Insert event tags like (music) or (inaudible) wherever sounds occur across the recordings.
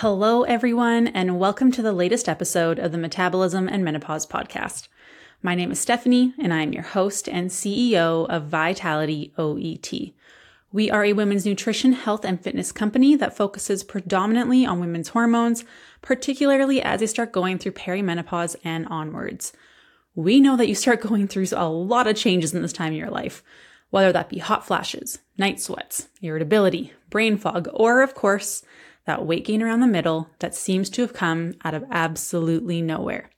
Hello, everyone, and welcome to the latest episode of the Metabolism and Menopause podcast. My name is Stephanie, and I am your host and CEO of Vitality OET. We are a women's nutrition, health, and fitness company that focuses predominantly on women's hormones, particularly as they start going through perimenopause and onwards. We know that you start (laughs) going through a lot of changes in this time of your life, whether that be hot flashes, night sweats, irritability, brain fog, or of course, that weight gain around the middle that seems to have come out of absolutely nowhere.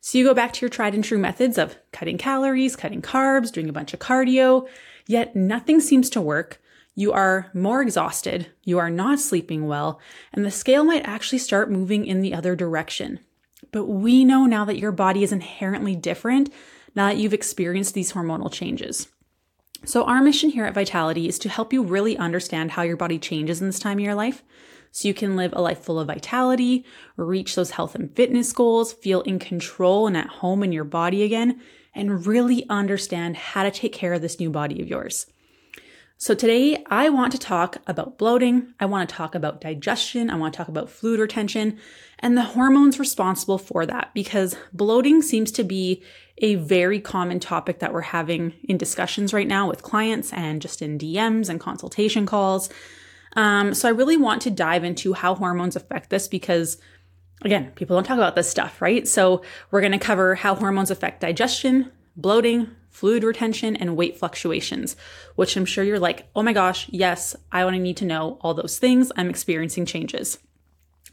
So you go back to your tried and true methods of cutting calories, cutting carbs, doing a bunch of cardio, yet nothing seems to work. You are more exhausted, you are not sleeping well, and the scale might actually start moving in the other direction. But we know now that your body is inherently different now that you've experienced these hormonal changes. So, our mission here at Vitality is to help you really understand how your body changes in this time of your life so you can live a life full of vitality, reach those health and fitness goals, feel in control and at home in your body again, and really understand how to take care of this new body of yours. So today I want to talk about bloating. I want to talk about digestion. I want to talk about fluid retention and the hormones responsible for that because bloating seems to be a very common topic that we're having in discussions right now with clients and just in DMs and consultation calls. Um, so I really want to dive into how hormones affect this because again, people don't talk about this stuff, right? So we're going to cover how hormones affect digestion, bloating, fluid retention, and weight fluctuations, which I'm sure you're like, oh my gosh, yes, I want to need to know all those things. I'm experiencing changes.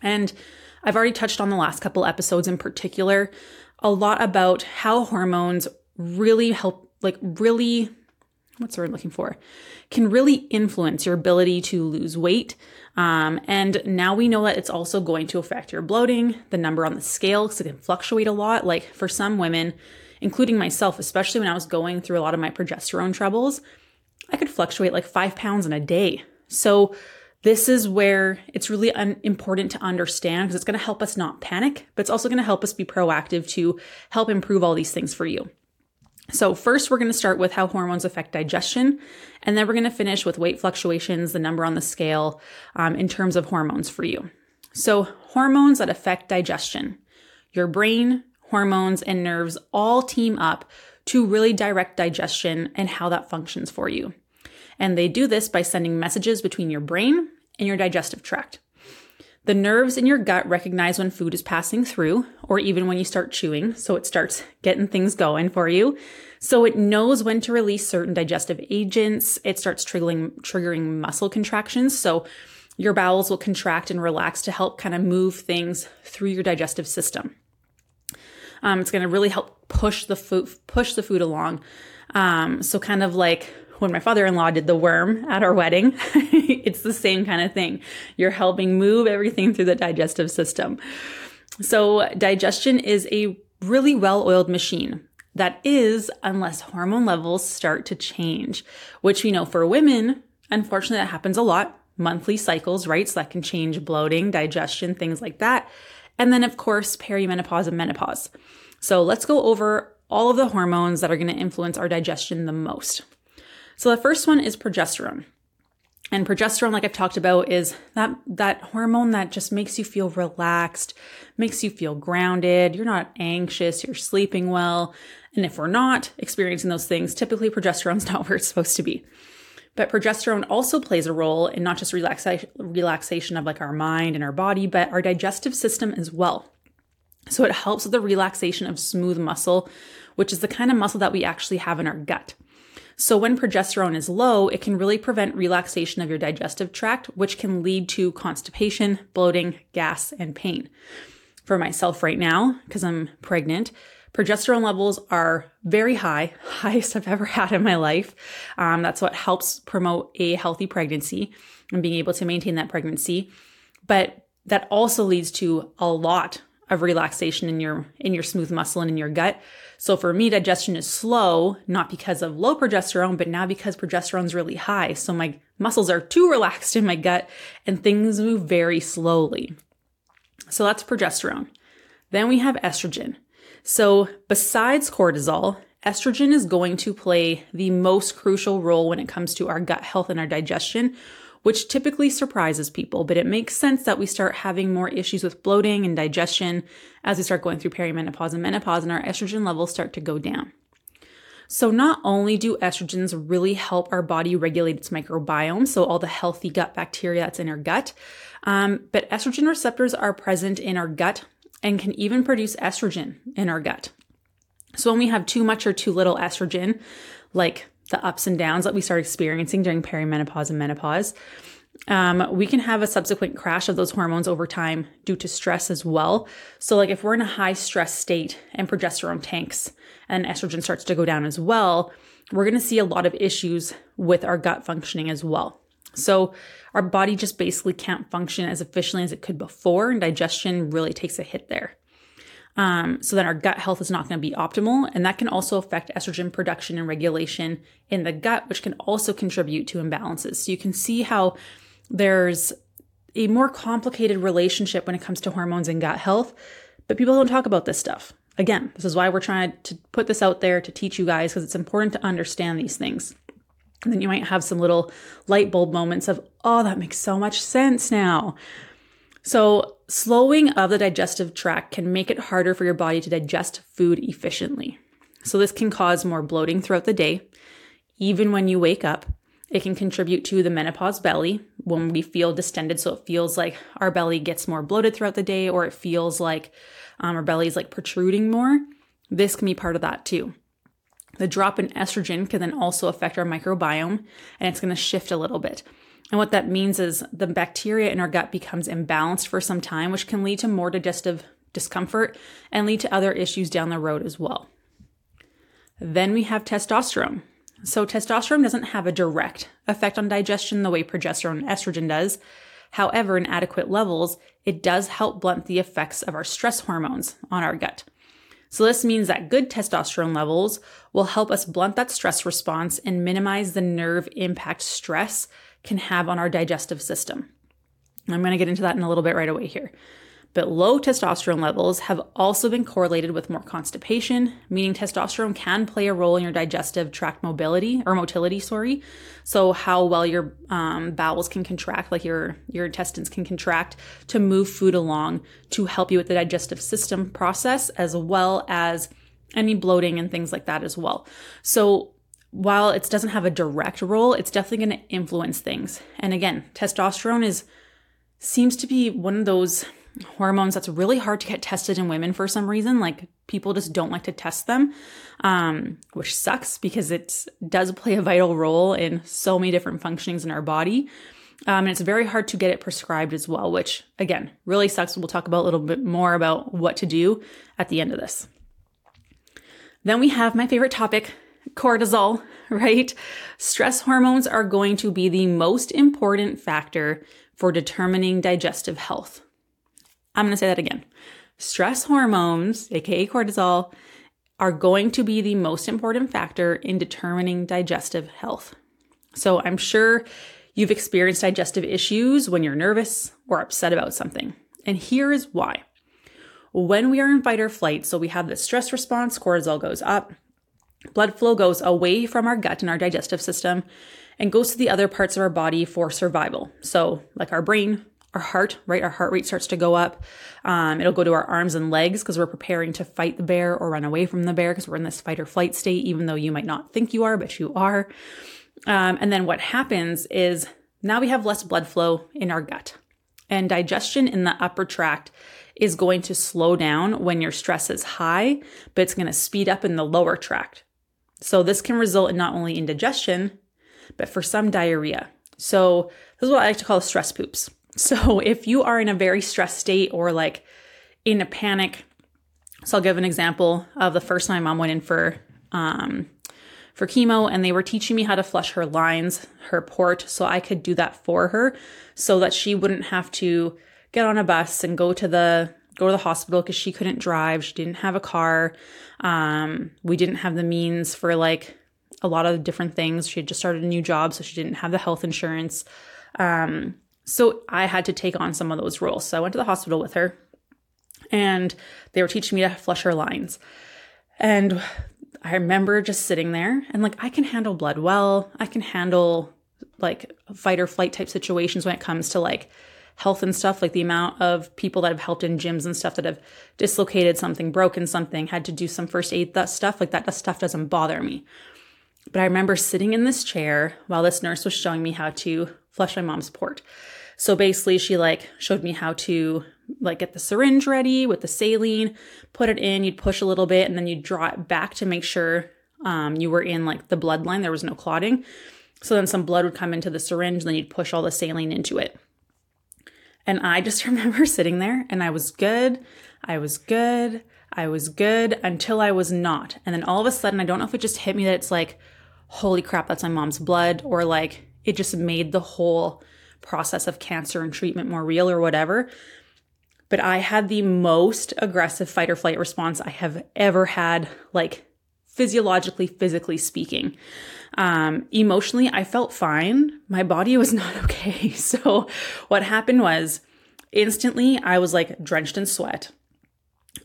And I've already touched on the last couple episodes in particular a lot about how hormones really help, like, really what's the word looking for, can really influence your ability to lose weight. Um, and now we know that it's also going to affect your bloating, the number on the scale, because it can fluctuate a lot. Like for some women, including myself, especially when I was going through a lot of my progesterone troubles, I could fluctuate like five pounds in a day. So this is where it's really un- important to understand because it's going to help us not panic, but it's also going to help us be proactive to help improve all these things for you. So, first, we're going to start with how hormones affect digestion, and then we're going to finish with weight fluctuations, the number on the scale um, in terms of hormones for you. So, hormones that affect digestion. Your brain, hormones, and nerves all team up to really direct digestion and how that functions for you. And they do this by sending messages between your brain and your digestive tract. The nerves in your gut recognize when food is passing through, or even when you start chewing, so it starts getting things going for you. So it knows when to release certain digestive agents. It starts triggering, triggering muscle contractions. So your bowels will contract and relax to help kind of move things through your digestive system. Um, it's going to really help push the food, push the food along. Um, so kind of like when my father-in-law did the worm at our wedding, (laughs) it's the same kind of thing. You're helping move everything through the digestive system. So digestion is a really well-oiled machine. That is, unless hormone levels start to change, which we know for women, unfortunately, that happens a lot. Monthly cycles, right? So that can change bloating, digestion, things like that. And then, of course, perimenopause and menopause. So let's go over all of the hormones that are going to influence our digestion the most. So the first one is progesterone. And progesterone, like I've talked about, is that, that hormone that just makes you feel relaxed, makes you feel grounded. You're not anxious. You're sleeping well. And if we're not experiencing those things, typically progesterone's (laughs) not where it's supposed to be. But progesterone also plays a role in not just relaxation, relaxation of like our mind and our body, but our digestive system as well. So it helps with the relaxation of smooth muscle, which is the kind of muscle that we actually have in our gut. So when progesterone is low, it can really prevent relaxation of your digestive tract, which can lead to constipation, bloating, gas, and pain. For myself right now, because I'm pregnant, progesterone levels are very high, (laughs) highest I've ever had in my life. Um, that's what helps promote a healthy pregnancy and being able to maintain that pregnancy. But that also leads to a lot of relaxation in your in your smooth muscle and in your gut. So for me, digestion is slow, not because of low progesterone, but now because progesterone is really high. So my muscles are too relaxed in my gut and things move very slowly. So that's progesterone. Then we have estrogen. So besides cortisol, estrogen is going to play the most crucial role when it comes to our gut health and our digestion, which typically surprises people, but it makes sense that we start having more issues with bloating and digestion as we start going through perimenopause and menopause and our estrogen levels start to go down. So, not only do estrogens really help our body regulate its microbiome, so all the healthy gut bacteria that's in our gut, um, but estrogen receptors are present in our gut and can even produce estrogen in our gut. So, when we have too much or too little estrogen, like the ups and downs that we start experiencing during perimenopause and menopause, um, we can have a subsequent crash of those hormones over time due to stress as well. So, like if we're in a high stress state and progesterone tanks and estrogen starts to go down as well, we're going to see a lot of issues with our gut functioning as well. So, our body just basically can't function as efficiently as it could before, and digestion really takes a hit there. Um, so then our gut health is not going to be optimal. And that can also affect estrogen production and regulation in the gut, which can also contribute to imbalances. So you can see how there's a more complicated relationship when it comes to hormones and gut health, but people don't talk about this stuff. Again, this is why we're trying to put this out there to teach you guys because it's important to understand these things. And then you might have some little light bulb moments of, oh, that makes so much sense now. So, slowing of the digestive tract can make it harder for your body to digest food efficiently. So, this can cause more bloating throughout the day, even when you wake up. It can contribute to the menopause belly when we feel distended. So, it feels like our belly gets more bloated throughout the day, or it feels like um, our belly is like protruding more. This can be part of that too. The drop in estrogen can then also affect our microbiome and it's going to shift a little bit. And what that means is the bacteria in our gut becomes imbalanced for some time, which can lead to more digestive discomfort and lead to other issues down the road as well. Then we have testosterone. So, testosterone doesn't have a direct effect on digestion the way progesterone and estrogen does. However, in adequate levels, it does help blunt the effects of our stress hormones on our gut. So, this means that good testosterone levels will help us blunt that stress response and minimize the nerve impact stress can have on our digestive system. I'm going to get into that in a little bit right away here. But low testosterone levels have also been correlated with more constipation, meaning testosterone can play a role in your digestive tract mobility or motility, sorry. So how well your um, bowels can contract, like your your intestines can contract to move food along to help you with the digestive system process, as well as any bloating and things like that as well. So while it doesn't have a direct role, it's definitely going to influence things. And again, testosterone is seems to be one of those hormones that's really hard to get tested in women for some reason. Like people just don't like to test them, um, which sucks because it does play a vital role in so many different functionings in our body. Um, and it's very hard to get it prescribed as well, which again really sucks. We'll talk about a little bit more about what to do at the end of this. Then we have my favorite topic, cortisol, (laughs) right? Stress hormones are going to be the most important factor for determining digestive health. I'm going to say that again. Stress hormones, aka cortisol, are going to be the most important factor in determining digestive health. So I'm sure you've experienced digestive issues when you're nervous or upset about something. And here is why. When we are in fight or flight, so we have the stress response, cortisol goes up, blood flow goes away from our gut and our digestive system and goes to the other parts of our body for survival. So, like our brain, our heart, right? Our heart rate starts to go up. Um, it'll go to our arms and legs because we're preparing to fight the bear or run away from the bear because we're in this fight or flight state, even though you might not think you are, but you are. Um, and then what happens is now we have less blood flow in our gut. And digestion in the upper tract is going to slow down when your stress is high, but it's going to speed up in the lower tract. So this can result in not only indigestion, but for some diarrhea. So this is what I like to call stress poops. So (laughs) if you are in a very stressed state or like in a panic, so I'll give an example of the first time my mom went in for um, for chemo and they were teaching me how to flush her lines, her port, so I could do that for her so that she wouldn't have to get on a bus and go to the go to the hospital because she couldn't drive. She didn't have a car. Um, we didn't have the means for like a lot of different things. She had just started a new job, so she didn't have the health insurance. Um, so I had to take on some of those roles. So I went to the hospital with her and they were teaching me to flush her lines. And I remember just sitting there and like, I can handle blood well. I can handle like fight or flight type situations when it comes to like health and stuff, like the amount of people that have helped in gyms and stuff that have dislocated something, broken something, had to do some first aid that stuff, like that stuff doesn't bother me. But I remember sitting in this chair while this nurse was showing me how to flush my mom's port. So basically she like showed me how to like get the syringe ready with the saline, put it in, you'd push a little bit and then you'd draw it back to make sure um, you were in like the bloodline, there was no clotting. So then some blood would come into the syringe, and then you'd push all the saline into it. And I just (laughs) remember sitting there and I was good. I was good. I was good until I was not. And then all of a sudden, I don't know if it just hit me that it's like, holy crap, that's my mom's blood, or like it just made the whole process of cancer and treatment more real or whatever. But I had the most aggressive fight or flight response I have ever had, like physiologically, physically speaking. Um, emotionally, I felt fine. My body was (laughs) not okay. (laughs) So, what happened was instantly I was like drenched in sweat.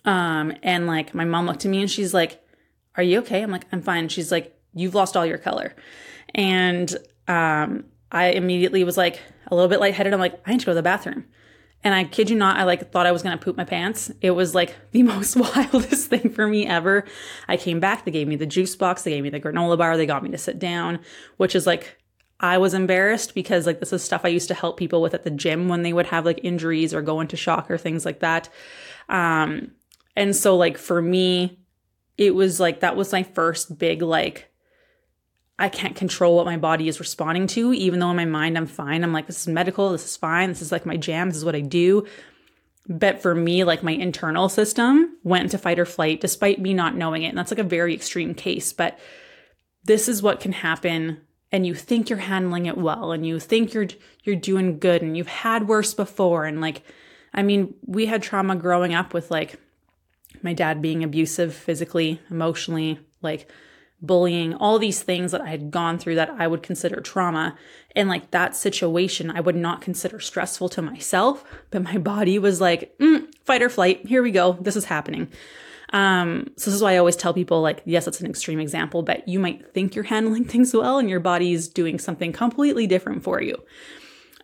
Um, and like my mom looked at me and she's like, Are you okay? I'm like, I'm fine. She's like, You've lost all your color. And um, I immediately was like a little bit lightheaded. I'm like, I need to go to the bathroom. And I kid you not, I like thought I was gonna poop my pants. It was like (laughs) the most (laughs) wildest thing for me ever. I came back, they gave me the juice box, they gave me the granola bar, they got me to sit down, which is like I was embarrassed because like this is stuff I used to help people with at the gym when they would have like injuries or go into shock or things like that. Um and so like for me, it was like that was my first big like I can't control what my body is responding to, even though in my mind I'm fine. I'm like, this is medical, this is fine, this is like my jam, this is what I do. But for me, like my internal system went into fight or flight despite me not knowing it. And that's like a very extreme case. But this is what can happen and you think you're handling it well and you think you're you're doing good and you've had worse before and like I mean, we had trauma growing up with like my dad being abusive physically, emotionally, like bullying, all these things that I had gone through that I would consider trauma. And like that situation, I would not consider stressful to myself, but my body was like, mm, fight or flight. Here we go. This is happening. Um, so this is why I always tell people like, yes, it's an extreme example, but you might think you're handling (laughs) things well and your body's doing something completely different for you.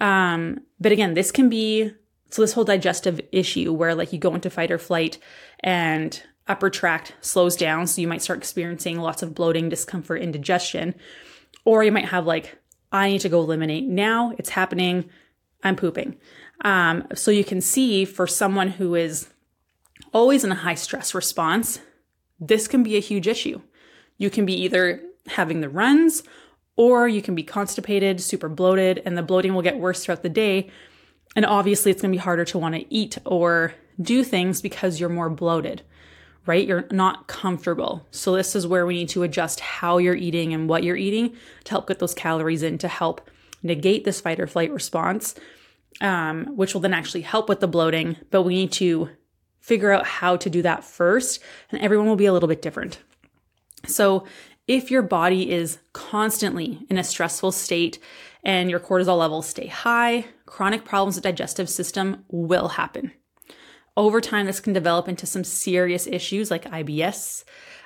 Um, but again, this can be so this whole digestive issue where like you go into fight or flight and upper tract slows down. So you might start experiencing lots of bloating, discomfort, indigestion. Or you might have like, I need to go eliminate now. It's happening. I'm pooping. Um, so you can see for someone who is always in a high stress response, this can be a huge issue. You can be either having the runs or you can be constipated, super bloated, and the bloating will get worse throughout the day. And obviously, it's going to be harder to want to eat or do things because you're more bloated right? You're not comfortable. So, this is where we need to adjust how you're eating and what you're eating to help get those calories in to help negate this fight or flight response, um, which will then actually help with the bloating. But we need to figure out how to do that first, and everyone will be a little bit different. So, if your body is constantly in a stressful state and your cortisol levels stay high, chronic problems with digestive system will happen. Over time, this can develop into some serious issues like IBS,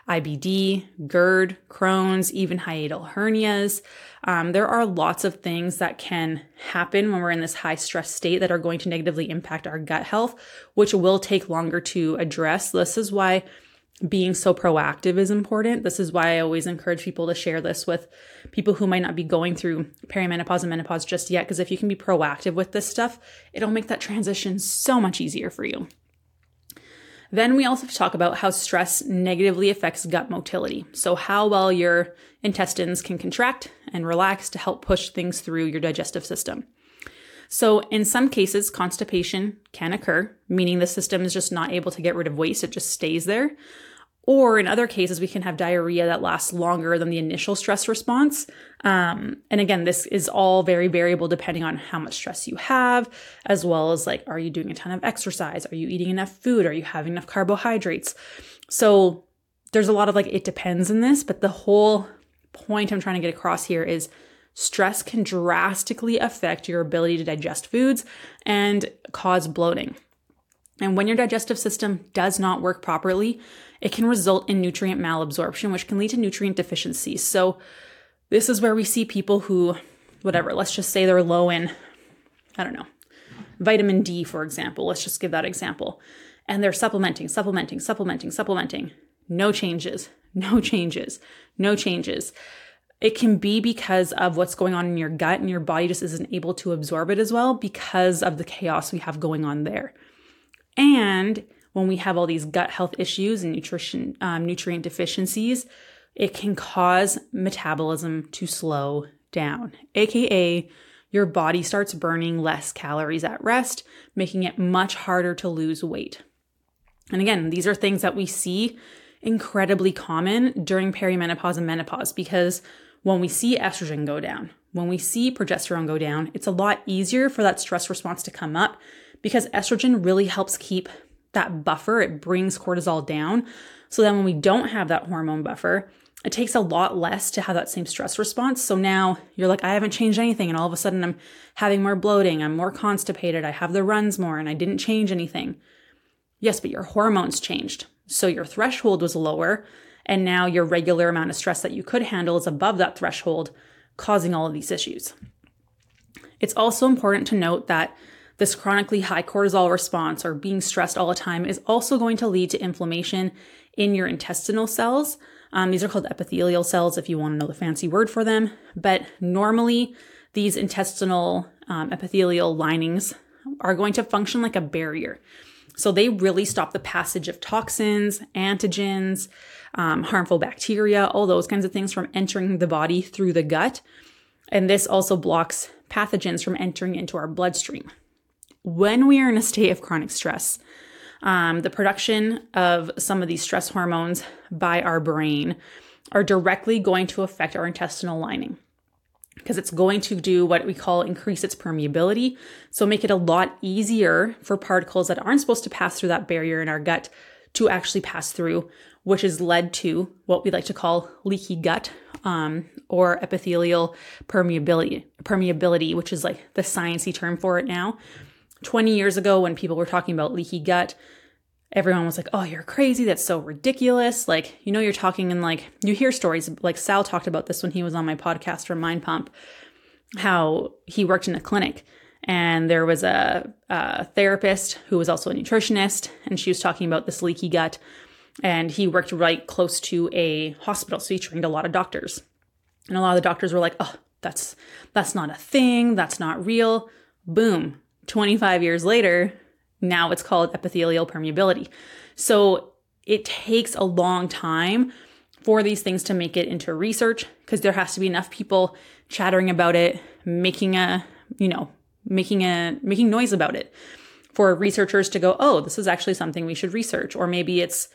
IBD, GERD, Crohn's, even hiatal hernias. Um, there are lots of things that can happen when we're in this high stress state that are going to negatively impact our gut health, which will take longer to address. This is why being so proactive is important. This is why I always encourage people to share this with people who might not be going through perimenopause and menopause just yet. Because if you can be proactive with this stuff, it'll make that transition so much easier for you. Then we also talk about how stress negatively affects gut motility. So, how well your intestines can contract and relax to help push things through your digestive system. So, in some cases, constipation can occur, meaning the system is just not able to get rid of waste, it just stays there. Or in other cases, we can have diarrhea that lasts longer than the initial stress response. Um, and again, this is all very variable depending on how much stress you have, as well as like, are you doing a ton of exercise? Are you eating enough food? Are you having enough carbohydrates? So there's a lot of like, it depends in this, but the whole point I'm trying to get across here is stress can drastically affect your ability to digest foods and cause bloating. And when your digestive system does not work properly, it can result in nutrient malabsorption, which can lead to nutrient deficiencies. So, this is where we see people who whatever, let's just say they're low in, I don't know, vitamin D, for example. Let's just give that example. And they're supplementing, supplementing, supplementing, supplementing. No changes, (laughs) no changes, no changes. It can be because of what's going on in your gut and your body just isn't able to absorb it as well because of the chaos we have going on there. And when we have all these gut health issues and nutrition um, nutrient deficiencies, it can cause metabolism to slow down, aka your body starts burning less calories at rest, making it much harder to lose weight. And again, these are things that we see incredibly common during perimenopause and menopause because when we see estrogen go down, when we see progesterone go down, it's a lot easier for that stress response to come up because estrogen really helps keep that buffer. It brings cortisol down. So then when we don't have that hormone buffer, it takes a lot less to have that same stress response. So now you're like, I haven't changed anything. And all of a sudden I'm having more bloating. I'm more constipated. I have the runs more and I didn't change anything. Yes, but your hormones changed. So your threshold was lower. And now your regular amount of stress that you could handle is above that threshold, causing all of these issues. It's also important to note that this chronically high cortisol response or being stressed all the time is also going to lead to inflammation in your intestinal cells. Um, these are called epithelial cells if you want to know the fancy word for them. But normally, these intestinal um, epithelial linings are going to function like a barrier. So they really stop the passage of toxins, antigens, um, harmful bacteria, all those kinds of things from entering the body through the gut. And this also blocks pathogens from entering into our bloodstream. When we are in a state of chronic stress, um, the production of some of these stress hormones by our brain are directly going to affect our intestinal lining because it's going to do what we call increase its permeability. So make it a lot easier for particles that aren't supposed to pass through that barrier in our gut to actually pass through, which has led to what we like to call leaky gut um, or epithelial permeability, permeability, which is like the sciencey term for it now. 20 years ago, when people were talking about leaky gut, everyone was like, oh, you're crazy. That's so ridiculous. Like, you know, you're talking and like, you hear stories like Sal talked about this when he was on my podcast from Mind Pump, how he worked in a clinic and there was a, a therapist who was also a nutritionist and she was talking about this leaky gut and he worked right close to a hospital. So he trained a lot of doctors. And a lot of the doctors were like, oh, that's that's not a thing, that's not real. Boom. 25 years later, now it's called epithelial permeability. So it takes a long time for these things to make it into research because there has to be enough people chattering about it, making a, you know, making a making noise about it for researchers to go, "Oh, this is actually something we should research." Or maybe it's,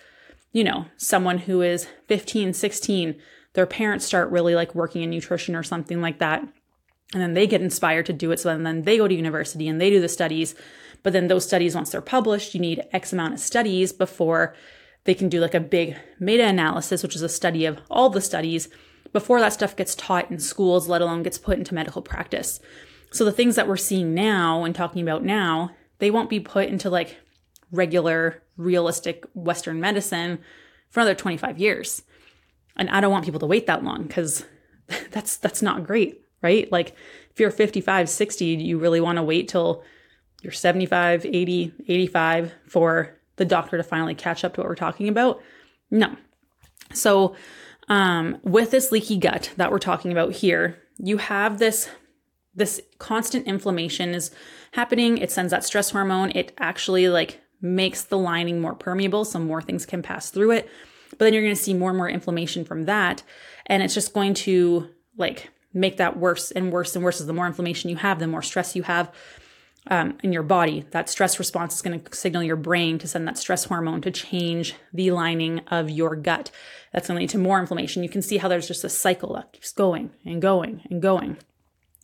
you know, someone who is 15, 16, their parents start really like working in nutrition or something like that. And then they get inspired to do it. So then they go to university and they do the studies but then those studies, once they're published, you need X amount of studies before they can do like a big meta analysis, which is a study of all the studies before that stuff gets taught in schools, let alone gets put into medical practice. So the things that we're seeing now and talking about now, they won't be put into like regular, realistic Western medicine for another 25 years. And I don't want people to wait that long because (laughs) that's that's not great, right? Like if you're 55, 60, do you really want to wait till you're 75, 80, 85 for the doctor to finally catch up to what we're talking about? No. So, um, with this leaky gut that we're talking about here, you have this this constant inflammation is happening. It sends that stress hormone. It actually like makes the lining more permeable, so more things can pass through it. But then you're going to see more and more inflammation from that, and it's just going to like make that worse and worse and worse. As the more inflammation you have, the more stress you have, um, in your body. That stress response is going to signal your brain to send that stress hormone to change the lining of your gut. That's going to lead to more inflammation. You can see how there's just a cycle that keeps going and going and going.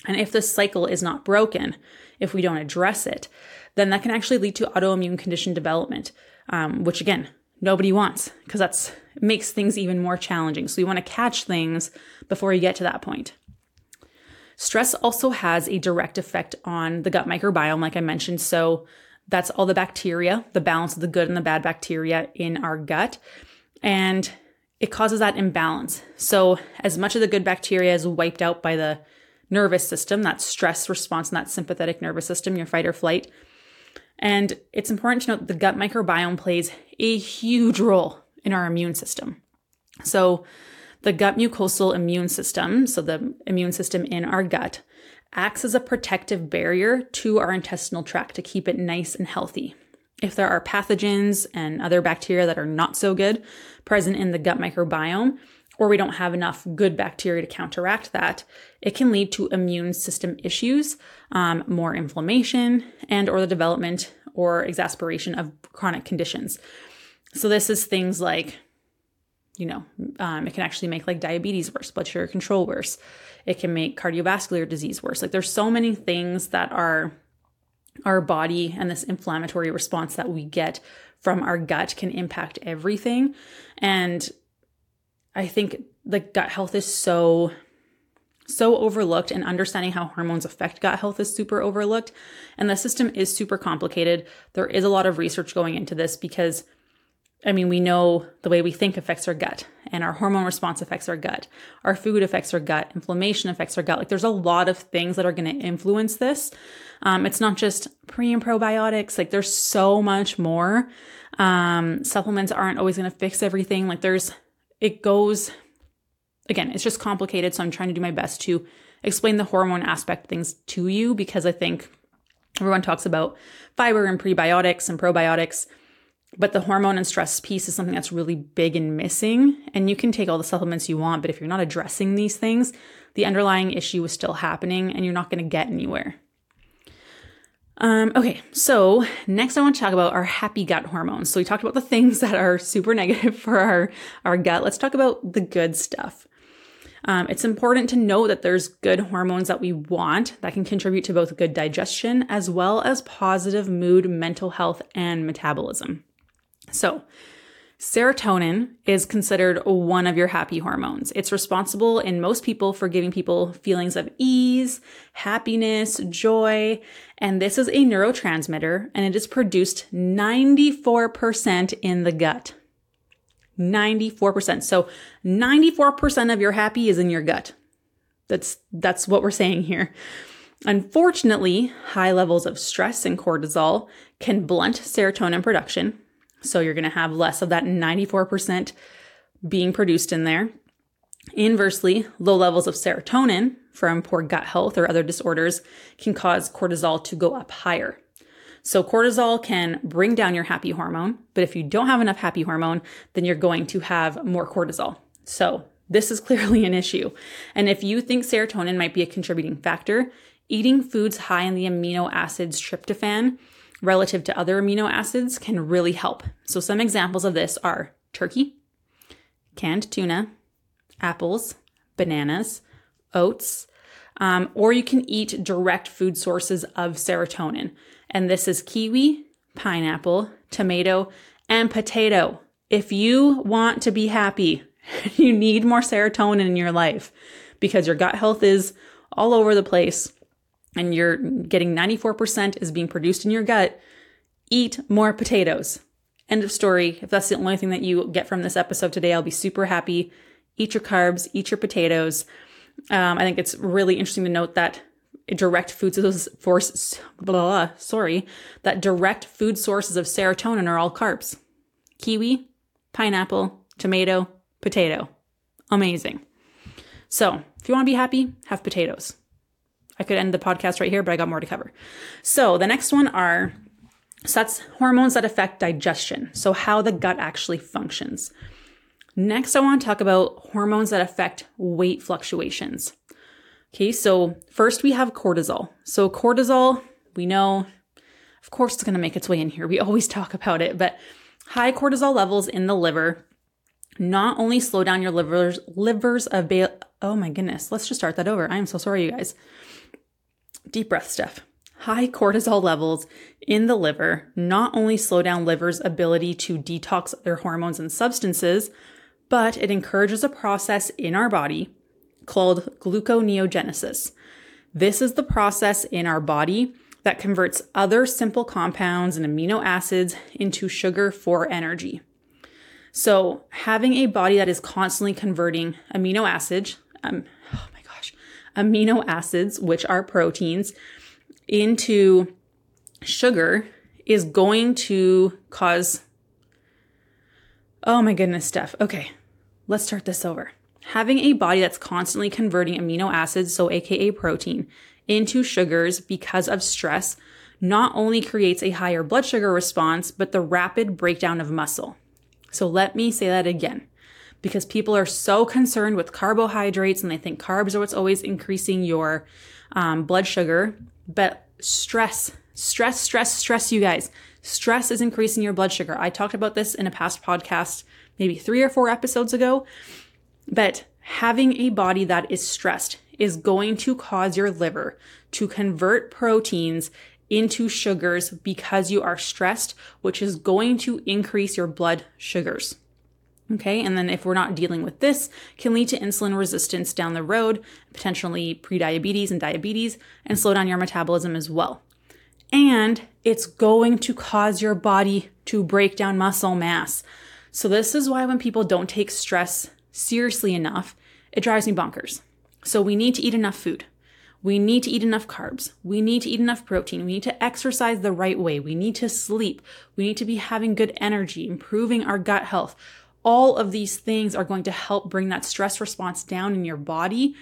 And if this cycle is not broken, if we don't address it, then that can actually lead to autoimmune condition development, um, which again, nobody wants because that's makes things even more challenging. So you want to catch things before you get to that point. Stress also has a direct effect on the gut microbiome, like I mentioned. So that's all the bacteria, the balance of the good and the bad bacteria in our gut. And it causes that imbalance. So, as much of the good bacteria is wiped out by the nervous system, that stress response and that sympathetic nervous system, your fight or flight. And it's important to note the gut microbiome plays a huge role in our immune system. So, the gut mucosal immune system, so the immune system in our gut, acts as a protective barrier to our intestinal tract to keep it nice and healthy. If there are pathogens and other bacteria that are not so good present in the gut microbiome, or we don't have enough good bacteria to counteract that, it can lead to immune system issues, um, more inflammation, and or the development or exasperation of chronic conditions. So this is things like, you know, um, it can actually make like diabetes worse, blood sugar control worse. It can make cardiovascular disease worse. Like there's so many things that are our body and this inflammatory response that we get from our gut can impact everything. And I think the gut health is so so overlooked and understanding how hormones affect gut health is super overlooked and the system is super complicated. There is a lot of research going into this because I mean, we know the way we think affects our gut, and our hormone response affects our gut. Our food affects our gut. Inflammation affects our gut. Like, there's a lot of things that are going to influence this. Um, it's not just pre and probiotics. Like, there's so much more. Um, supplements aren't always going to fix everything. Like, there's it goes again, it's just complicated. So I'm trying to do my best to explain the hormone aspect things to you because I think everyone talks about fiber and prebiotics and probiotics, but the hormone and stress piece is something that's really big and missing. And you can take all the supplements you want, but if you're not addressing these things, the underlying issue is still happening and you're not going to get anywhere. Um, okay, so next I want to talk about our happy gut hormones. So we talked about the things (laughs) that are super negative (laughs) for our, our gut. Let's talk about the good stuff. Um, it's important to know that there's good hormones that we want that can contribute to both good digestion as well as positive mood, mental health, and metabolism. So, Serotonin is considered one of your happy hormones. It's responsible in most people for giving people feelings of ease, happiness, joy, and this is a neurotransmitter and it is produced 94% in the gut. 94%. So 94% of your happy is in your gut. That's that's what we're saying here. Unfortunately, high levels of stress and cortisol can blunt serotonin production, so you're going to have less of that 94% being produced in there. Inversely, low levels of serotonin from poor gut health or other disorders can cause cortisol to go up higher. So cortisol can bring down your happy hormone, but if you don't have enough happy hormone, then you're going to have more cortisol. So this is (laughs) clearly an issue. And if you think serotonin might be a contributing factor, eating foods high in the amino acids tryptophan relative to other amino acids can really help. So, some examples of this are turkey, canned tuna, apples, bananas, oats, um, or you can eat direct food sources of serotonin. And this is kiwi, pineapple, tomato, and potato. If you want to be happy, (laughs) you need more serotonin in your life because your gut health is all over the place and you're getting 94% is being produced in your gut, eat more potatoes. End of story. If that's the only thing that you get from this episode today, I'll be super happy. Eat your carbs, eat your potatoes. Um, I think it's really interesting to note that direct food sources, blah, sorry, that direct food sources of serotonin are all carbs. Kiwi, pineapple, tomato, potato. Amazing. So if you want to be happy, have potatoes. I could end the podcast right here, but I got more to cover. So the next one are so that's hormones that affect digestion. So how the gut actually functions. Next, I want to talk about hormones that affect weight fluctuations. Okay, so first we have cortisol. So cortisol, we know, of course, it's going to make its way in here. We (laughs) always talk about it, but high cortisol levels in the liver not only slow down your liver's livers of oh my goodness, let's just start that over. I am so sorry, you guys. Deep breath, Steph. High cortisol levels in the liver not only slow down liver's ability to detox other hormones and substances, but it encourages a process in our body called gluconeogenesis. This is the process in our body that converts other simple compounds and amino acids into sugar for energy. So, having a body that is constantly converting amino acids, um, amino acids, which are proteins, into sugar is going to cause. Oh my goodness, Steph. Okay, let's start this over. Having a body that's constantly converting amino acids, so AKA protein, into sugars because of stress not only creates a higher blood sugar response, but the rapid breakdown of muscle. So let me say that again because people are so concerned with carbohydrates and they think carbs are what's always increasing your um, blood sugar. But stress, stress, stress, stress, you guys. Stress is increasing your blood sugar. I talked about this in a past podcast, maybe three or four episodes ago. But having a body that is stressed is going to cause your liver to convert proteins into sugars because you are stressed, which is going to increase your blood sugars. Okay. And then if we're not dealing with this, can lead to insulin resistance down the road, potentially prediabetes and diabetes, and slow down your metabolism as well. And it's going to cause your body to break down muscle mass. So this is why when people don't take stress seriously enough, it drives me bonkers. So we need to eat enough food. We need to eat enough carbs. We need to eat enough protein. We need to exercise the right way. We need to sleep. We need to be having good energy, improving our gut health. All of these things are going to help bring that stress response down in your body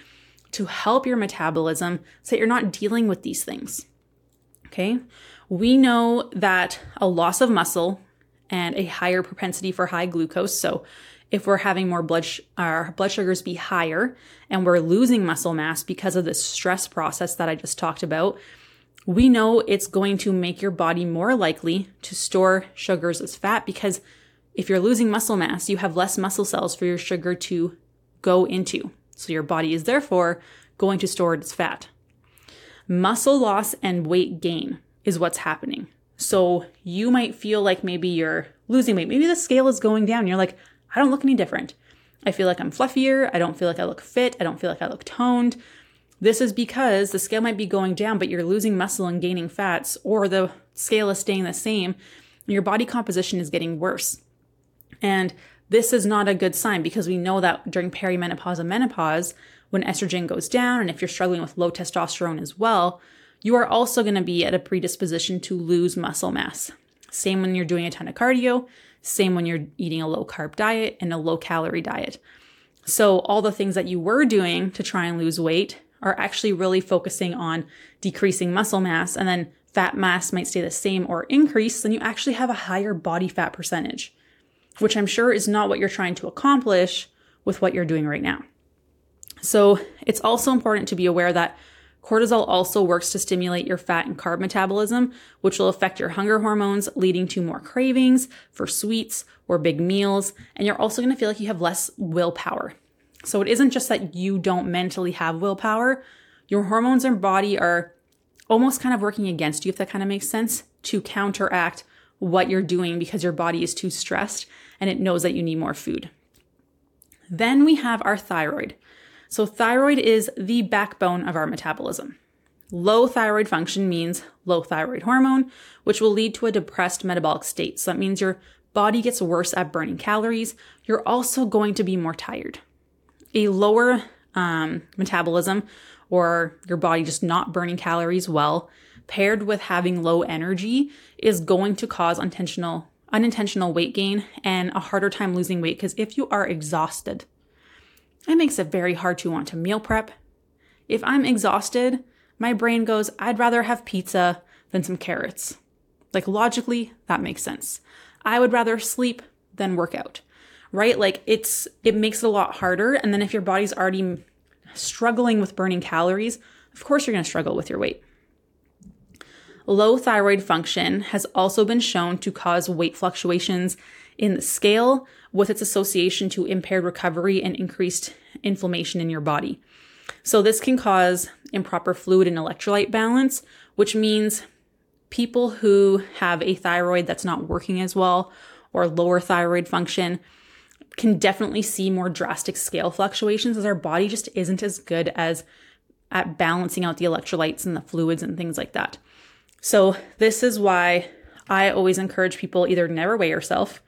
to help your metabolism so that you're not dealing with these things. Okay. We know that a loss of muscle and a higher propensity for high glucose. So if we're having more blood, sh- our blood sugars be higher and we're losing muscle mass because of this stress process that I just talked about, we know it's going to make your body more likely to store sugars as fat because if you're losing muscle mass, you have less muscle cells for your sugar to go into. So your body is therefore going to store its fat. Muscle loss and weight gain is what's happening. So you might feel like maybe you're losing weight. Maybe the scale is going down. You're like, I don't look any different. I feel like I'm fluffier. I don't feel like I look fit. I don't feel like I look toned. This is because the scale might be going down, but you're losing muscle and gaining fats, or the scale is staying the same. Your body composition is getting worse. And this is not a good sign because we know that during perimenopause and menopause, when estrogen goes down, and if you're struggling with low testosterone as well, you are also going to be at a predisposition to lose muscle mass. Same when you're doing a ton of cardio, same when you're eating a low carb diet and a low calorie diet. So, all the things that you were doing to try and lose weight are actually really focusing on decreasing muscle mass, and then fat mass might stay the same or increase, then you actually have a higher body fat percentage, which I'm sure is not what you're trying to accomplish with what you're doing right now. So, it's also important to be aware that Cortisol also works to stimulate your fat and carb metabolism, which will affect your hunger hormones, leading to more cravings for sweets or big meals. And you're also going to feel like you have less willpower. So it isn't just that you don't mentally have willpower, your hormones and body are almost kind of working against you, if that kind of makes sense, to counteract what you're doing because your body is too stressed and it knows that you need more food. Then we have our thyroid. So, thyroid is the backbone of our metabolism. Low thyroid function means low thyroid hormone, which will lead to a depressed metabolic state. So, that means your body gets worse at burning calories. You're also going to be more tired. A lower um, metabolism or your body just not burning calories well, paired with having low energy, is going to cause unintentional, unintentional weight gain and a harder time losing weight because if you are exhausted, it makes it very hard to want to meal prep. If I'm exhausted, my brain goes, I'd rather have pizza than some carrots. Like logically, that makes sense. I would rather sleep than work out, right? Like it's, it makes it a lot harder. And then if your body's already struggling with burning calories, of course you're going to struggle with your weight. Low thyroid function has also been shown to cause weight fluctuations in the scale with its association to impaired recovery and increased inflammation in your body. So, this can cause improper fluid and electrolyte balance, which means people who have a thyroid that's not working as well or lower thyroid function can definitely see more drastic scale fluctuations as our body just isn't as good as at balancing out the electrolytes and the fluids and things like that. So, this is why I always encourage people either never weigh yourself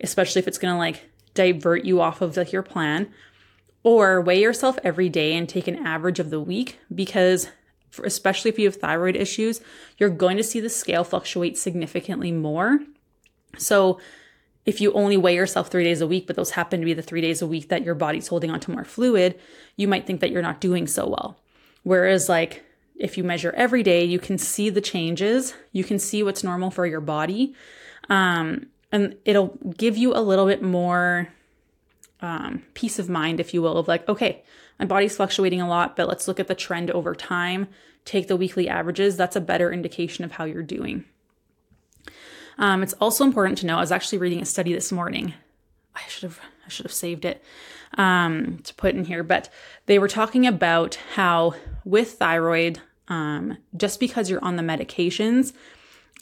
especially if it's going to like divert you off of like your plan Or weigh yourself every day and take an average of the week because, for, especially if you have thyroid issues, you're going to see the scale fluctuate significantly more. So, if you only weigh yourself three days a week, but those happen to be the three days a week that your body's holding onto more fluid, you might think that you're not doing so well. Whereas, like, if you measure every day, you can see the changes, you can see what's normal for your body, um, and it'll give you a little bit more um, peace of mind, if you will, of like, okay, my body's fluctuating a lot, but let's look at the trend over time, take the weekly averages. That's a better indication of how you're doing. Um, it's also important to know. I was actually reading a study this morning. I should have I should have saved it um, to put in here, but they were talking about how with thyroid, um, just because you're on the medications,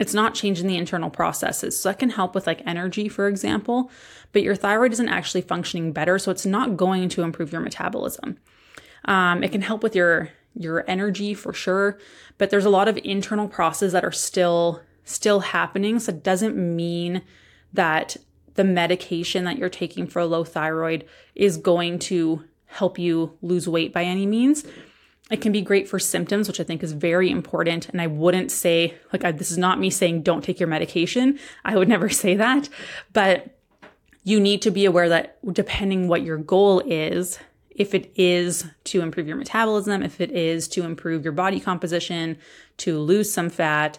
it's not changing the internal processes. So that can help with like energy, for example, but your thyroid isn't actually functioning better, so it's not going to improve your metabolism. Um, it can help with your your energy for sure, but there's a lot of internal processes that are still still happening. So it doesn't mean that the medication that you're taking for a low thyroid is going to help you lose weight by any means. It can be great for symptoms, which I think is very important. And I wouldn't say, like, I, this is not me saying don't take your medication. I would (laughs) never say that. But you need to be aware that depending what your goal is, if it is to improve your metabolism, if it is to improve your body composition, to lose some fat,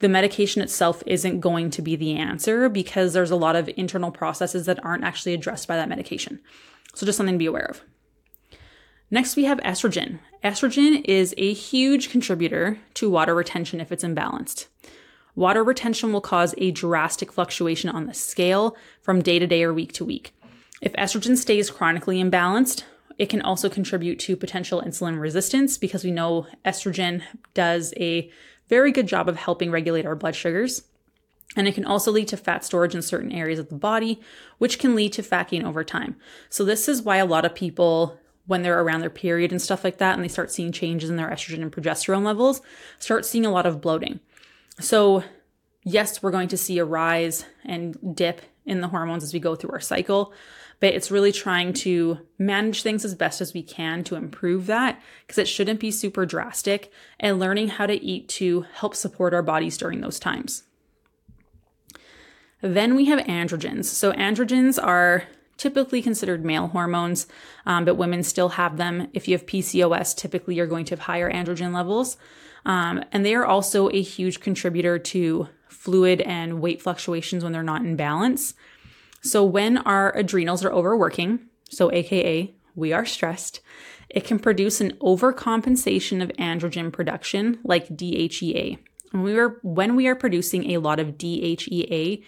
the medication itself isn't going to be the answer because there's a lot of internal processes that aren't actually addressed by that medication. So, just something to be aware of. Next, we have estrogen. Estrogen is a huge contributor to water retention if it's imbalanced. Water retention will cause a drastic fluctuation on the scale from day to day or week to week. If estrogen stays chronically imbalanced, it can also contribute to potential insulin resistance because we know estrogen does a very good job of helping regulate our blood sugars. And it can also lead to fat storage in certain areas of the body, which can lead to fat gain over time. So, this is why a lot of people, when they're around their period and stuff like that, and they start seeing changes in their estrogen and progesterone levels, start seeing a lot of bloating. So, yes, we're going to see a rise and dip in the hormones as we go through our cycle, but it's really trying to manage things as best as we can to improve that because it shouldn't be super drastic and learning how to eat to help support our bodies during those times. Then we have androgens. So, androgens are typically considered male hormones, um, but women still have them. If you have PCOS, typically you're going to have higher androgen levels. Um, and they are also a huge contributor to fluid and weight fluctuations when they're not in balance. So, when our adrenals are overworking, so AKA we are stressed, it can produce an overcompensation of androgen production like DHEA. When we are, when we are producing a lot of DHEA,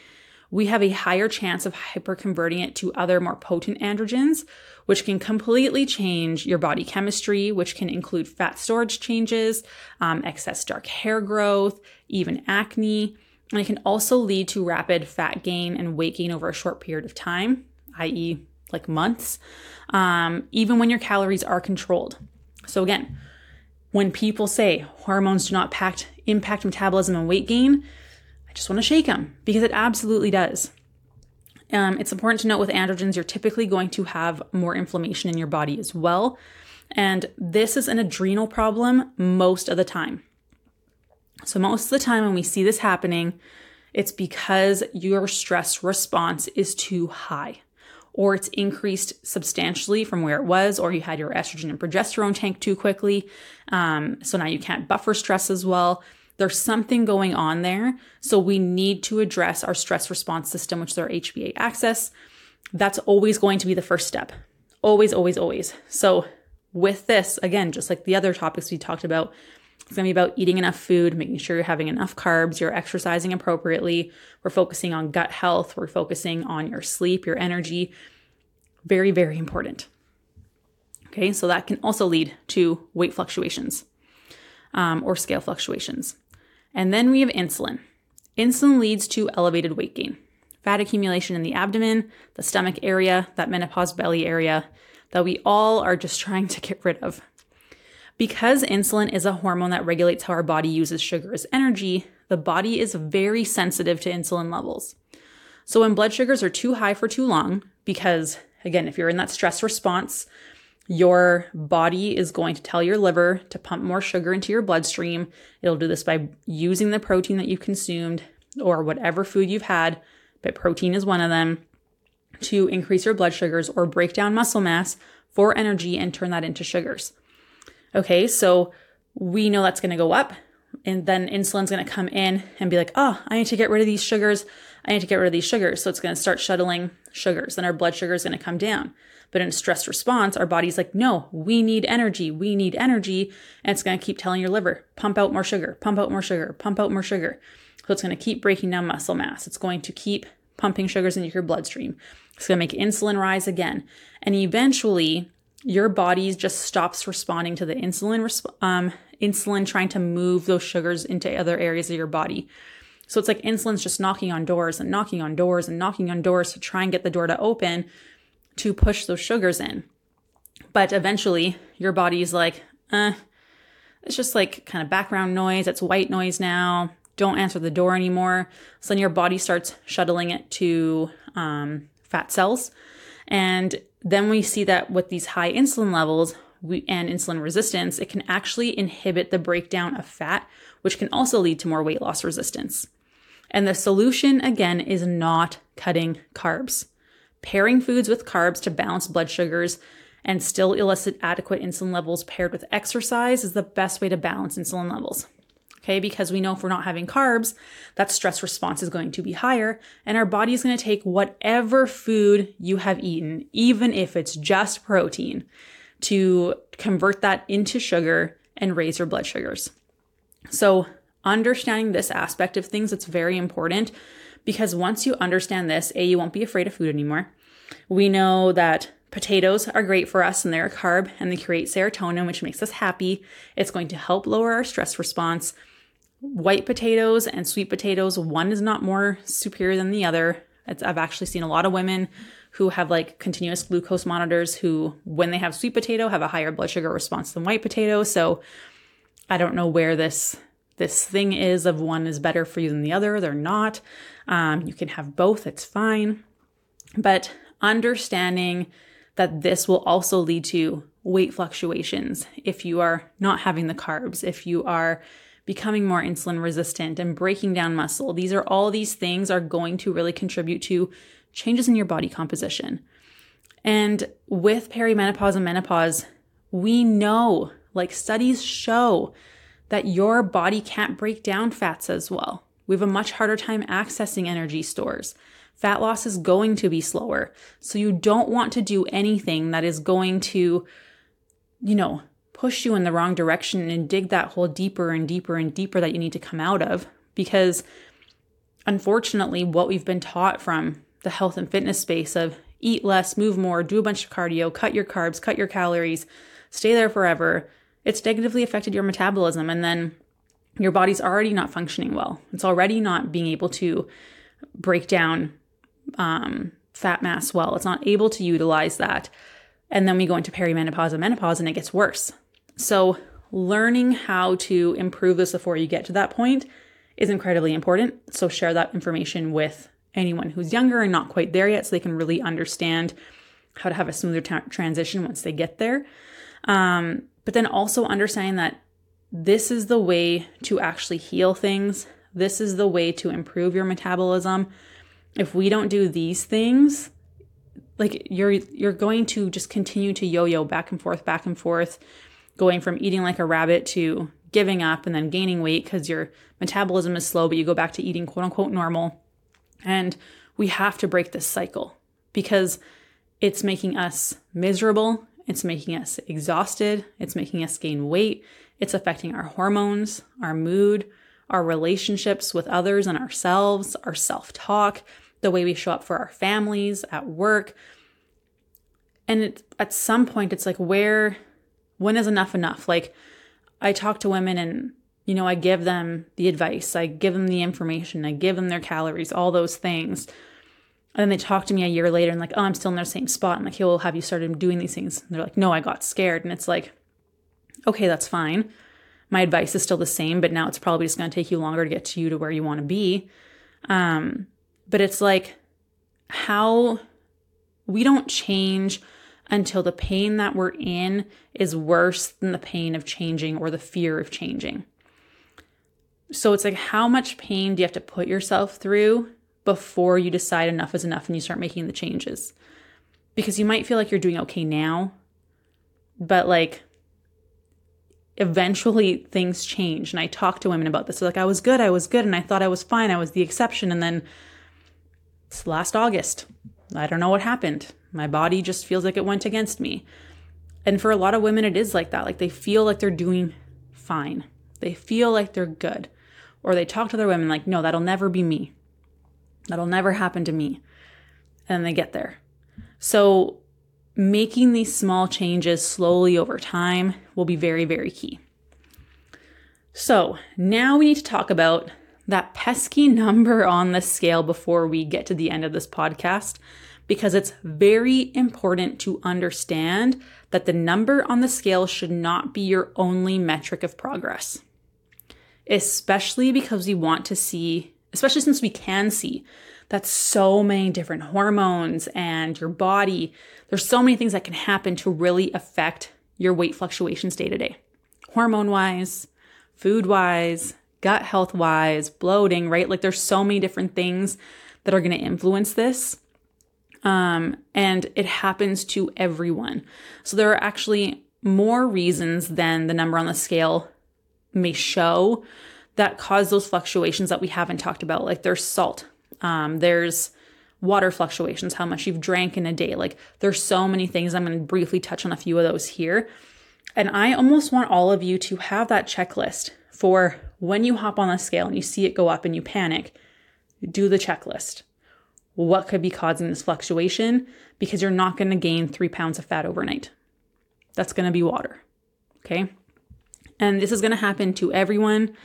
we have a higher chance of hyperconverting it to other more potent androgens, which can completely change your body chemistry, which can include fat storage changes, um, excess dark hair growth, even acne. And it can also lead to rapid fat gain and weight gain over a short period of time, i.e., like months, um, even when your calories are controlled. So, again, when people say hormones do not impact metabolism and weight gain, I just want to shake them because it absolutely does. Um, it's important to note with androgens, you're typically going to have more inflammation in your body as well. And this is an adrenal problem most of the time. So, most of the time when we see this happening, it's because your stress response is too high, or it's increased substantially from where it was, or you had your estrogen and progesterone tank too quickly. Um, so now you can't buffer stress as well. There's something going on there. So, we need to address our stress response system, which is our HPA axis. That's always going to be the first step. Always, always, always. So, with this, again, just like the other topics we talked about, it's going to be about eating enough food, making sure you're having enough carbs, you're exercising appropriately. We're focusing on gut health, we're focusing on your sleep, your energy. Very, very important. Okay, so that can also lead to weight fluctuations um, or scale fluctuations. And then we have insulin. Insulin leads to elevated weight gain, fat accumulation in the abdomen, the stomach area, that menopause belly area that we all are just (laughs) trying to get rid of. Because insulin is a hormone that regulates how our body uses sugar as energy, the body is very sensitive to insulin levels. So when blood sugars are too high for too long, because again, if you're in that stress response, your body is going to tell your liver to pump more sugar into your bloodstream. It'll do this by using the protein that you've consumed or whatever food you've had, but protein is one of them, to increase your blood sugars or break down muscle mass for energy and turn that into sugars. Okay, so we know that's going to go up, and then insulin's going to come in and be like, oh, I need to get rid of these sugars. I need to get rid of these sugars. So it's going to start shuttling sugars. Then our blood sugar is going to come down. But in stress response, our body's like, no, we need energy. We need energy. And it's going to keep telling your liver, pump out more sugar, pump out more sugar, pump out more sugar. So it's going to keep breaking down muscle mass. It's going to keep pumping sugars into your bloodstream. It's going to make insulin rise again. And eventually, your body just stops responding to the insulin, resp- um, insulin trying to move those sugars into other areas of your body. So it's like insulin's just knocking on doors and knocking on doors and knocking on doors to try and get the door to open to push those sugars in. But eventually, your body's like, eh, it's just like kind of background noise. It's white noise now. Don't answer the door anymore. So then your body starts shuttling it to um, fat cells. And then we see that with these high insulin levels we, and insulin resistance, it can actually inhibit the breakdown of fat, which can also lead to more weight loss resistance. And the solution, again, is not cutting carbs. Pairing foods with carbs to balance blood sugars and still elicit adequate insulin levels paired with exercise is the best way to balance insulin levels. Okay, because we know if we're not having carbs, that stress response is going to be higher, and our body is going to take whatever food you have eaten, even if it's just protein, to convert that into sugar and raise your blood sugars. So, understanding this aspect of things, it's very important because once you understand this, A, you won't be afraid of food anymore. We know that potatoes are great for us and they're a carb and they create serotonin, which makes us happy. It's going to help lower our stress response. White potatoes and sweet potatoes, one is not more superior than the other. It's, I've actually seen a lot of women who have like continuous glucose monitors who, when they have sweet potato, have a higher blood sugar response than white potato. So I don't know where this this thing is of one is better for you than the other. They're not. Um, you can have both, it's fine. But understanding that this will also lead to weight fluctuations if you are not having the carbs, if you are becoming more insulin resistant and breaking down muscle. These are all these things are going to really contribute to changes in your body composition. And with perimenopause and menopause, we know, like studies show, that your body can't break down fats as well. We have a much harder time accessing energy stores. Fat loss is going to be slower. So you don't want to do anything that is going to, you know, push you in the wrong direction and dig that hole deeper and deeper and deeper that you need to come out of. Because unfortunately, what we've been taught from the health and fitness space of eat less, move more, do a bunch of cardio, cut your carbs, cut your calories, stay there forever it's negatively affected your metabolism and then your body's already not functioning well. It's already not being able to break down um, fat mass well. It's not able to utilize that. And then we go into perimenopause and menopause and it gets worse. So, learning how to improve this before you get to that point is incredibly important. So, share that information with anyone who's younger and not quite there yet so they can really understand how to have a smoother t- transition once they get there. Um, but then also understanding that this is the way to actually heal things. This is the way to improve your metabolism. If we don't do these things, like you're you're going to just continue to yo-yo back and forth, back and forth, going from eating like a rabbit to giving up and then gaining weight because your metabolism is slow, but you go back to eating quote unquote normal. And we have to break this cycle because it's making us miserable it's making us exhausted. It's making us gain weight. It's affecting our hormones, our mood, our relationships with others and ourselves, our self talk, the way we show up for our families, at work. And it, at some point, it's like, where, when is enough enough? Like, I talk to women and, you know, I give them the advice, I give them the information, I give them their calories, all those things. And then they talk to me a year later and like, oh, I'm still in the same spot. I'm like, hey, well, have you started doing these things? And they're like, no, I got scared. And it's like, okay, that's fine. My advice is still the same, but now it's probably just going to take you longer to get to you to where you want to be. Um, but it's like how we don't change until the pain that we're in is worse than the pain of changing or the fear of changing. So it's like, how much pain do you have to put yourself through before you decide enough is enough and you start making the changes? Because you might feel like you're doing okay now, but like eventually things change. And I talk to women about this. They're like, I was good, I was good, and I thought I was fine, I was the exception. And then it's last August. I don't know what happened. My body just feels like it went against me. And for a lot of women, it is like that. Like they feel like they're doing fine. They feel like they're good. Or they talk to their women like, no, that'll never be me. That'll never happen to me. And they get there. So making these small changes slowly over time will be very, very key. So now we need to talk about that pesky (laughs) number on the scale before we get to the end of this podcast because it's very important to understand that the number on the scale should not be your only metric of progress. Especially because we want to see, especially since we can see that so many different hormones and your body, there's so many things that can happen to really affect your weight fluctuations day to day. Hormone wise, food wise, gut health wise, bloating, right? Like there's so many different things that are going to influence this. Um, and it happens to everyone. So there are actually more reasons than the number on the scale may show that cause those fluctuations that we haven't talked about. Like there's salt, um, there's water fluctuations, how much you've drank in a day. Like there's so many things. I'm going to briefly touch on a few of those here. And I almost want all of you to have that checklist for when you hop on the scale and you see it go up and you panic, do the checklist what could be causing this fluctuation because you're not going to gain three pounds of fat overnight. That's going to be water. Okay. And this is going to happen to everyone.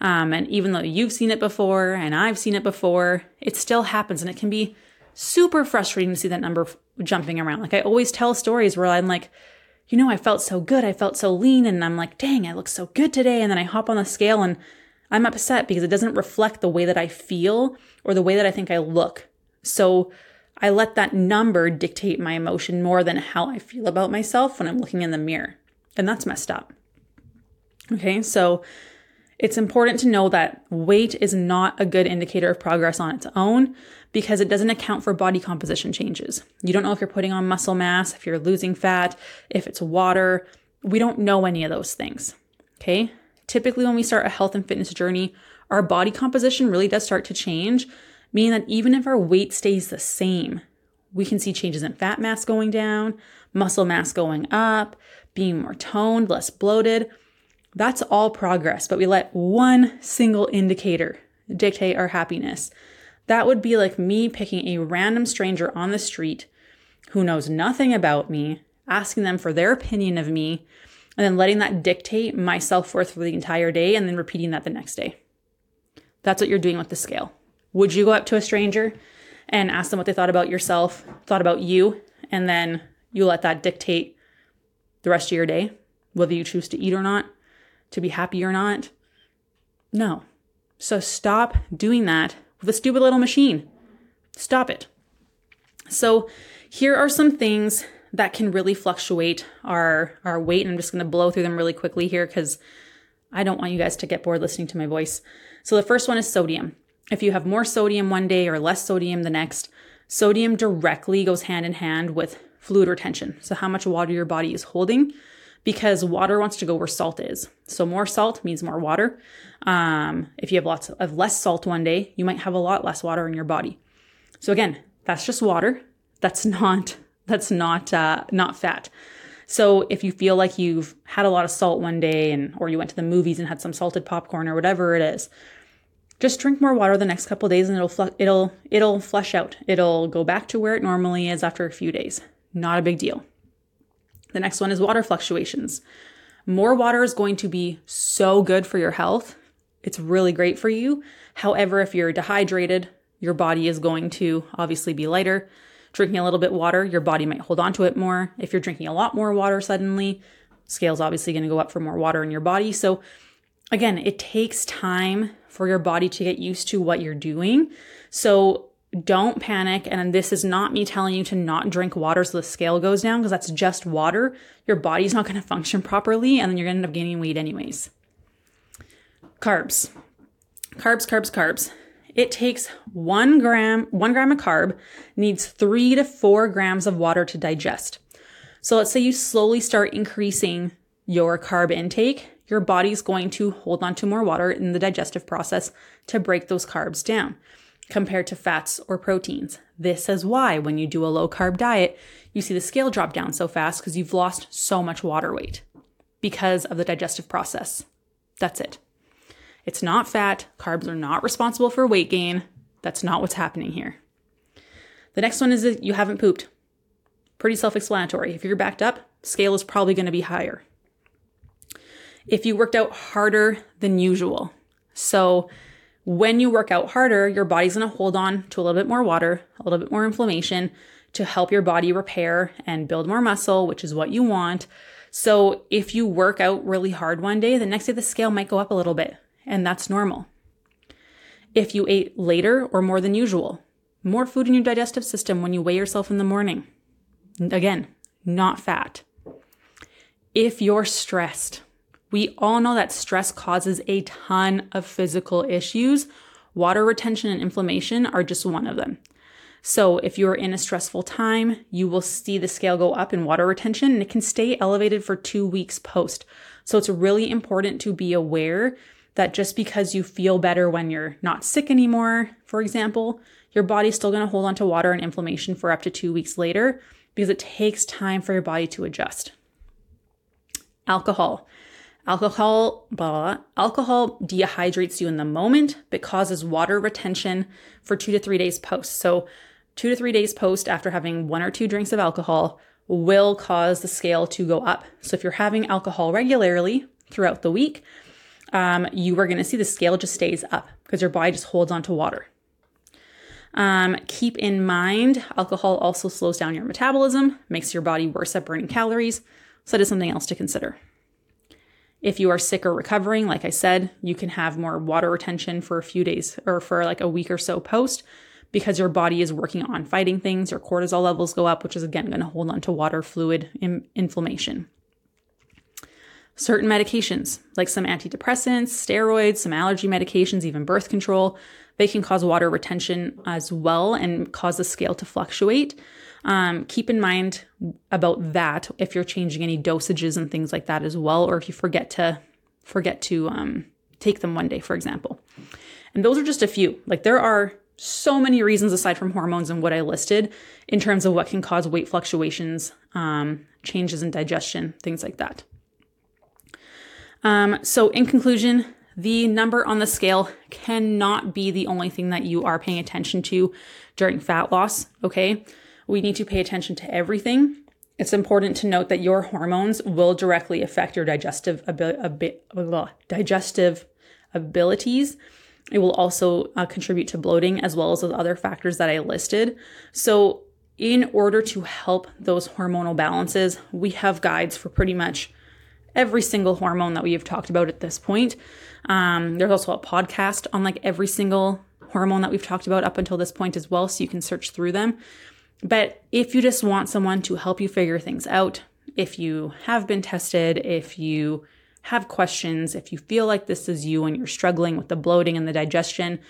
Um, and even though you've seen it before and I've seen it before, it still happens. And it can be super frustrating to see that number jumping around. Like I always tell stories where I'm like, you know, I felt so good. I felt so lean. And I'm like, dang, I look so good today. And then I hop on the scale and I'm upset because it doesn't reflect the way that I feel or the way that I think I look. So I let that number dictate my emotion more than how I feel about myself when I'm looking in the mirror. And that's messed up. Okay, so it's important to know that weight is not a good indicator of progress on its own because it doesn't account for body composition changes. You don't know if you're putting on muscle mass, if you're losing fat, if it's water. We don't know any of those things. Okay, typically when we start a health and fitness journey, our body composition really does start to change meaning that even if our weight stays the same, we can see changes in fat mass going down, muscle mass going up, being more toned, less bloated. That's all progress, but we let one single indicator dictate our happiness. That would be like me picking a random stranger on the street who knows nothing about me, asking them for their opinion of me, and then letting that dictate my self worth for the entire day and then repeating that the next day. That's what you're doing with the scale. Would you go up to a stranger and ask them what they thought about yourself, thought about you, and then you let that dictate the rest of your day, whether you choose to eat or not, to be happy or not? No. So stop doing that with a stupid little machine. Stop it. So here are some things that can really fluctuate our our weight and I'm just going to blow through them really quickly here cuz I don't want you guys to get bored listening to my voice. So the first one is sodium. If you have more sodium one day or less sodium the next, sodium directly goes hand in hand with fluid retention. So, how much water your body is holding, because water wants to go where salt is. So, more salt means more water. Um, if you have lots of less salt one day, you might have a lot less water in your body. So, again, that's just water. That's (laughs) not that's not uh, not fat. So if you feel like you've had a lot of salt one day and or you went to the movies and had some salted popcorn or whatever it is, just drink more water the next couple days and it'll fl- it'll it'll flush out. It'll go back to where it normally is after a few days. Not a big deal. The next one is water fluctuations. More water is going to be so good for your health. It's really great for you. However, if you're dehydrated, your body is going to obviously be lighter. Drinking a little bit water, your body might hold on to it more. If you're drinking a lot more water suddenly, scale's obviously going to go up for more water in your body. So again, it takes time for your body to get used to what you're doing. So don't panic. And this is not me telling you to not drink water so the scale goes down because that's just water. Your body's not going (laughs) to function properly and then you're going to end up gaining weight anyways. Carbs. Carbs, carbs, carbs. It takes one gram, one gram of carb needs three to four grams of water to digest. So let's say you slowly start increasing your carb intake, your body's going to hold on to more water in the digestive process to break those carbs down compared to fats or proteins. This is why when you do a low carb diet, you see the scale drop down so fast because you've lost so much water weight because of the digestive process. That's it. It's not fat. Carbs are not responsible for weight gain. That's not what's happening here. The next one is that you haven't pooped. Pretty self explanatory. If you're backed up, scale is probably going to be higher. If you worked out harder than usual. So, when you work out harder, your body's going to hold on to a little bit more water, a little bit more inflammation to help your body repair and build more muscle, which is what you want. So if you work out really hard one day, the next day the scale might go up a little bit, and that's normal. If you ate later or more than usual, more food in your digestive system when you weigh yourself in the morning. Again, not fat. If you're stressed, we all know that stress causes a ton of physical issues. Water retention and inflammation are just one of them. So, if you're in a stressful time, you will see the scale go up in water retention and it can stay elevated for two weeks post. So, it's really important to be aware that just because you feel better when you're not sick anymore, for example, your body's still going to hold on to water and inflammation for up to two weeks later because it takes time for your body to adjust. Alcohol. Alcohol, blah, blah, alcohol dehydrates you in the moment, but causes water retention for two to three days post. So, two to three days post after having one or two drinks of alcohol will cause the scale to go up. So, if you're having alcohol regularly throughout the week, um, you are going to see the scale just stays up because your body just holds on to water. Um, keep in mind, alcohol also slows down your metabolism, makes your body worse at burning calories. So, that is something else to consider. If you are sick or recovering, like I said, you can have more water retention for a few days or for like a week or so post because your body is working on fighting things. Your cortisol levels go up, which is again going to hold on to water, fluid, in- inflammation. Certain medications, like some antidepressants, steroids, some allergy medications, even birth control, they can cause water retention as well and cause the scale to fluctuate. Um, keep in mind about that if you're changing any dosages and things like that as well, or if you forget to forget to um, take them one day, for example. And those are just a few. Like there are so many reasons aside from hormones and what I listed in terms of what can cause weight fluctuations, um, changes in digestion, things like that. Um, so, in conclusion, the number on the scale cannot be the only thing that you are paying attention to during fat loss. Okay. We need to pay attention to everything. It's important to note that your hormones will directly affect your digestive digestive abilities. It will also uh, contribute to bloating as well as the other factors that I listed. So, in order to help those hormonal balances, we have guides for pretty much every single hormone that we have talked about at this point. Um, there's also a podcast on like every single hormone that we've talked about up until this point as well, so you can search through them. But if you just want someone to help you figure things out, if you have been tested, if you have questions, if you feel like this is you and you're struggling with the bloating and the digestion,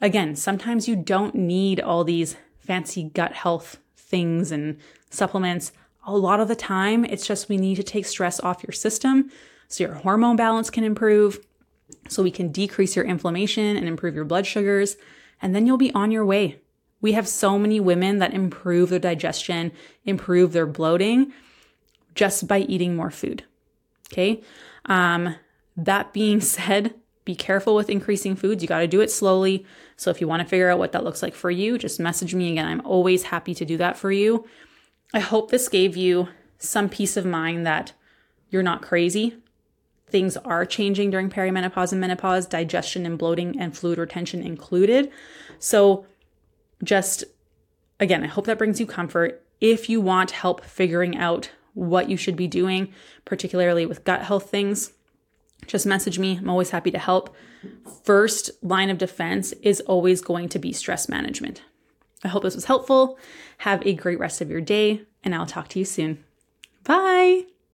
again, sometimes you don't need all these fancy gut health things and supplements. A lot of the time, it's just we need to take stress off your system so your hormone balance can improve, so we can decrease your inflammation and improve your blood sugars, and then you'll be on your way. We have so many women that improve their digestion, improve their bloating just by eating more food. Okay. Um, that being (laughs) said, be careful with increasing foods. You got to do it slowly. So if you want to figure out what that looks like for you, just message me again. I'm always happy to do that for you. I hope this gave you some peace of mind that you're not crazy. Things are changing during perimenopause and menopause, digestion and bloating and fluid retention included. So just again, I hope that brings you comfort. If you want help figuring out what you should be doing, particularly with gut health things, just message me. I'm always happy to help. First line of defense is always going to be stress management. I hope this was helpful. Have a great rest of your day, and I'll talk to you soon. Bye.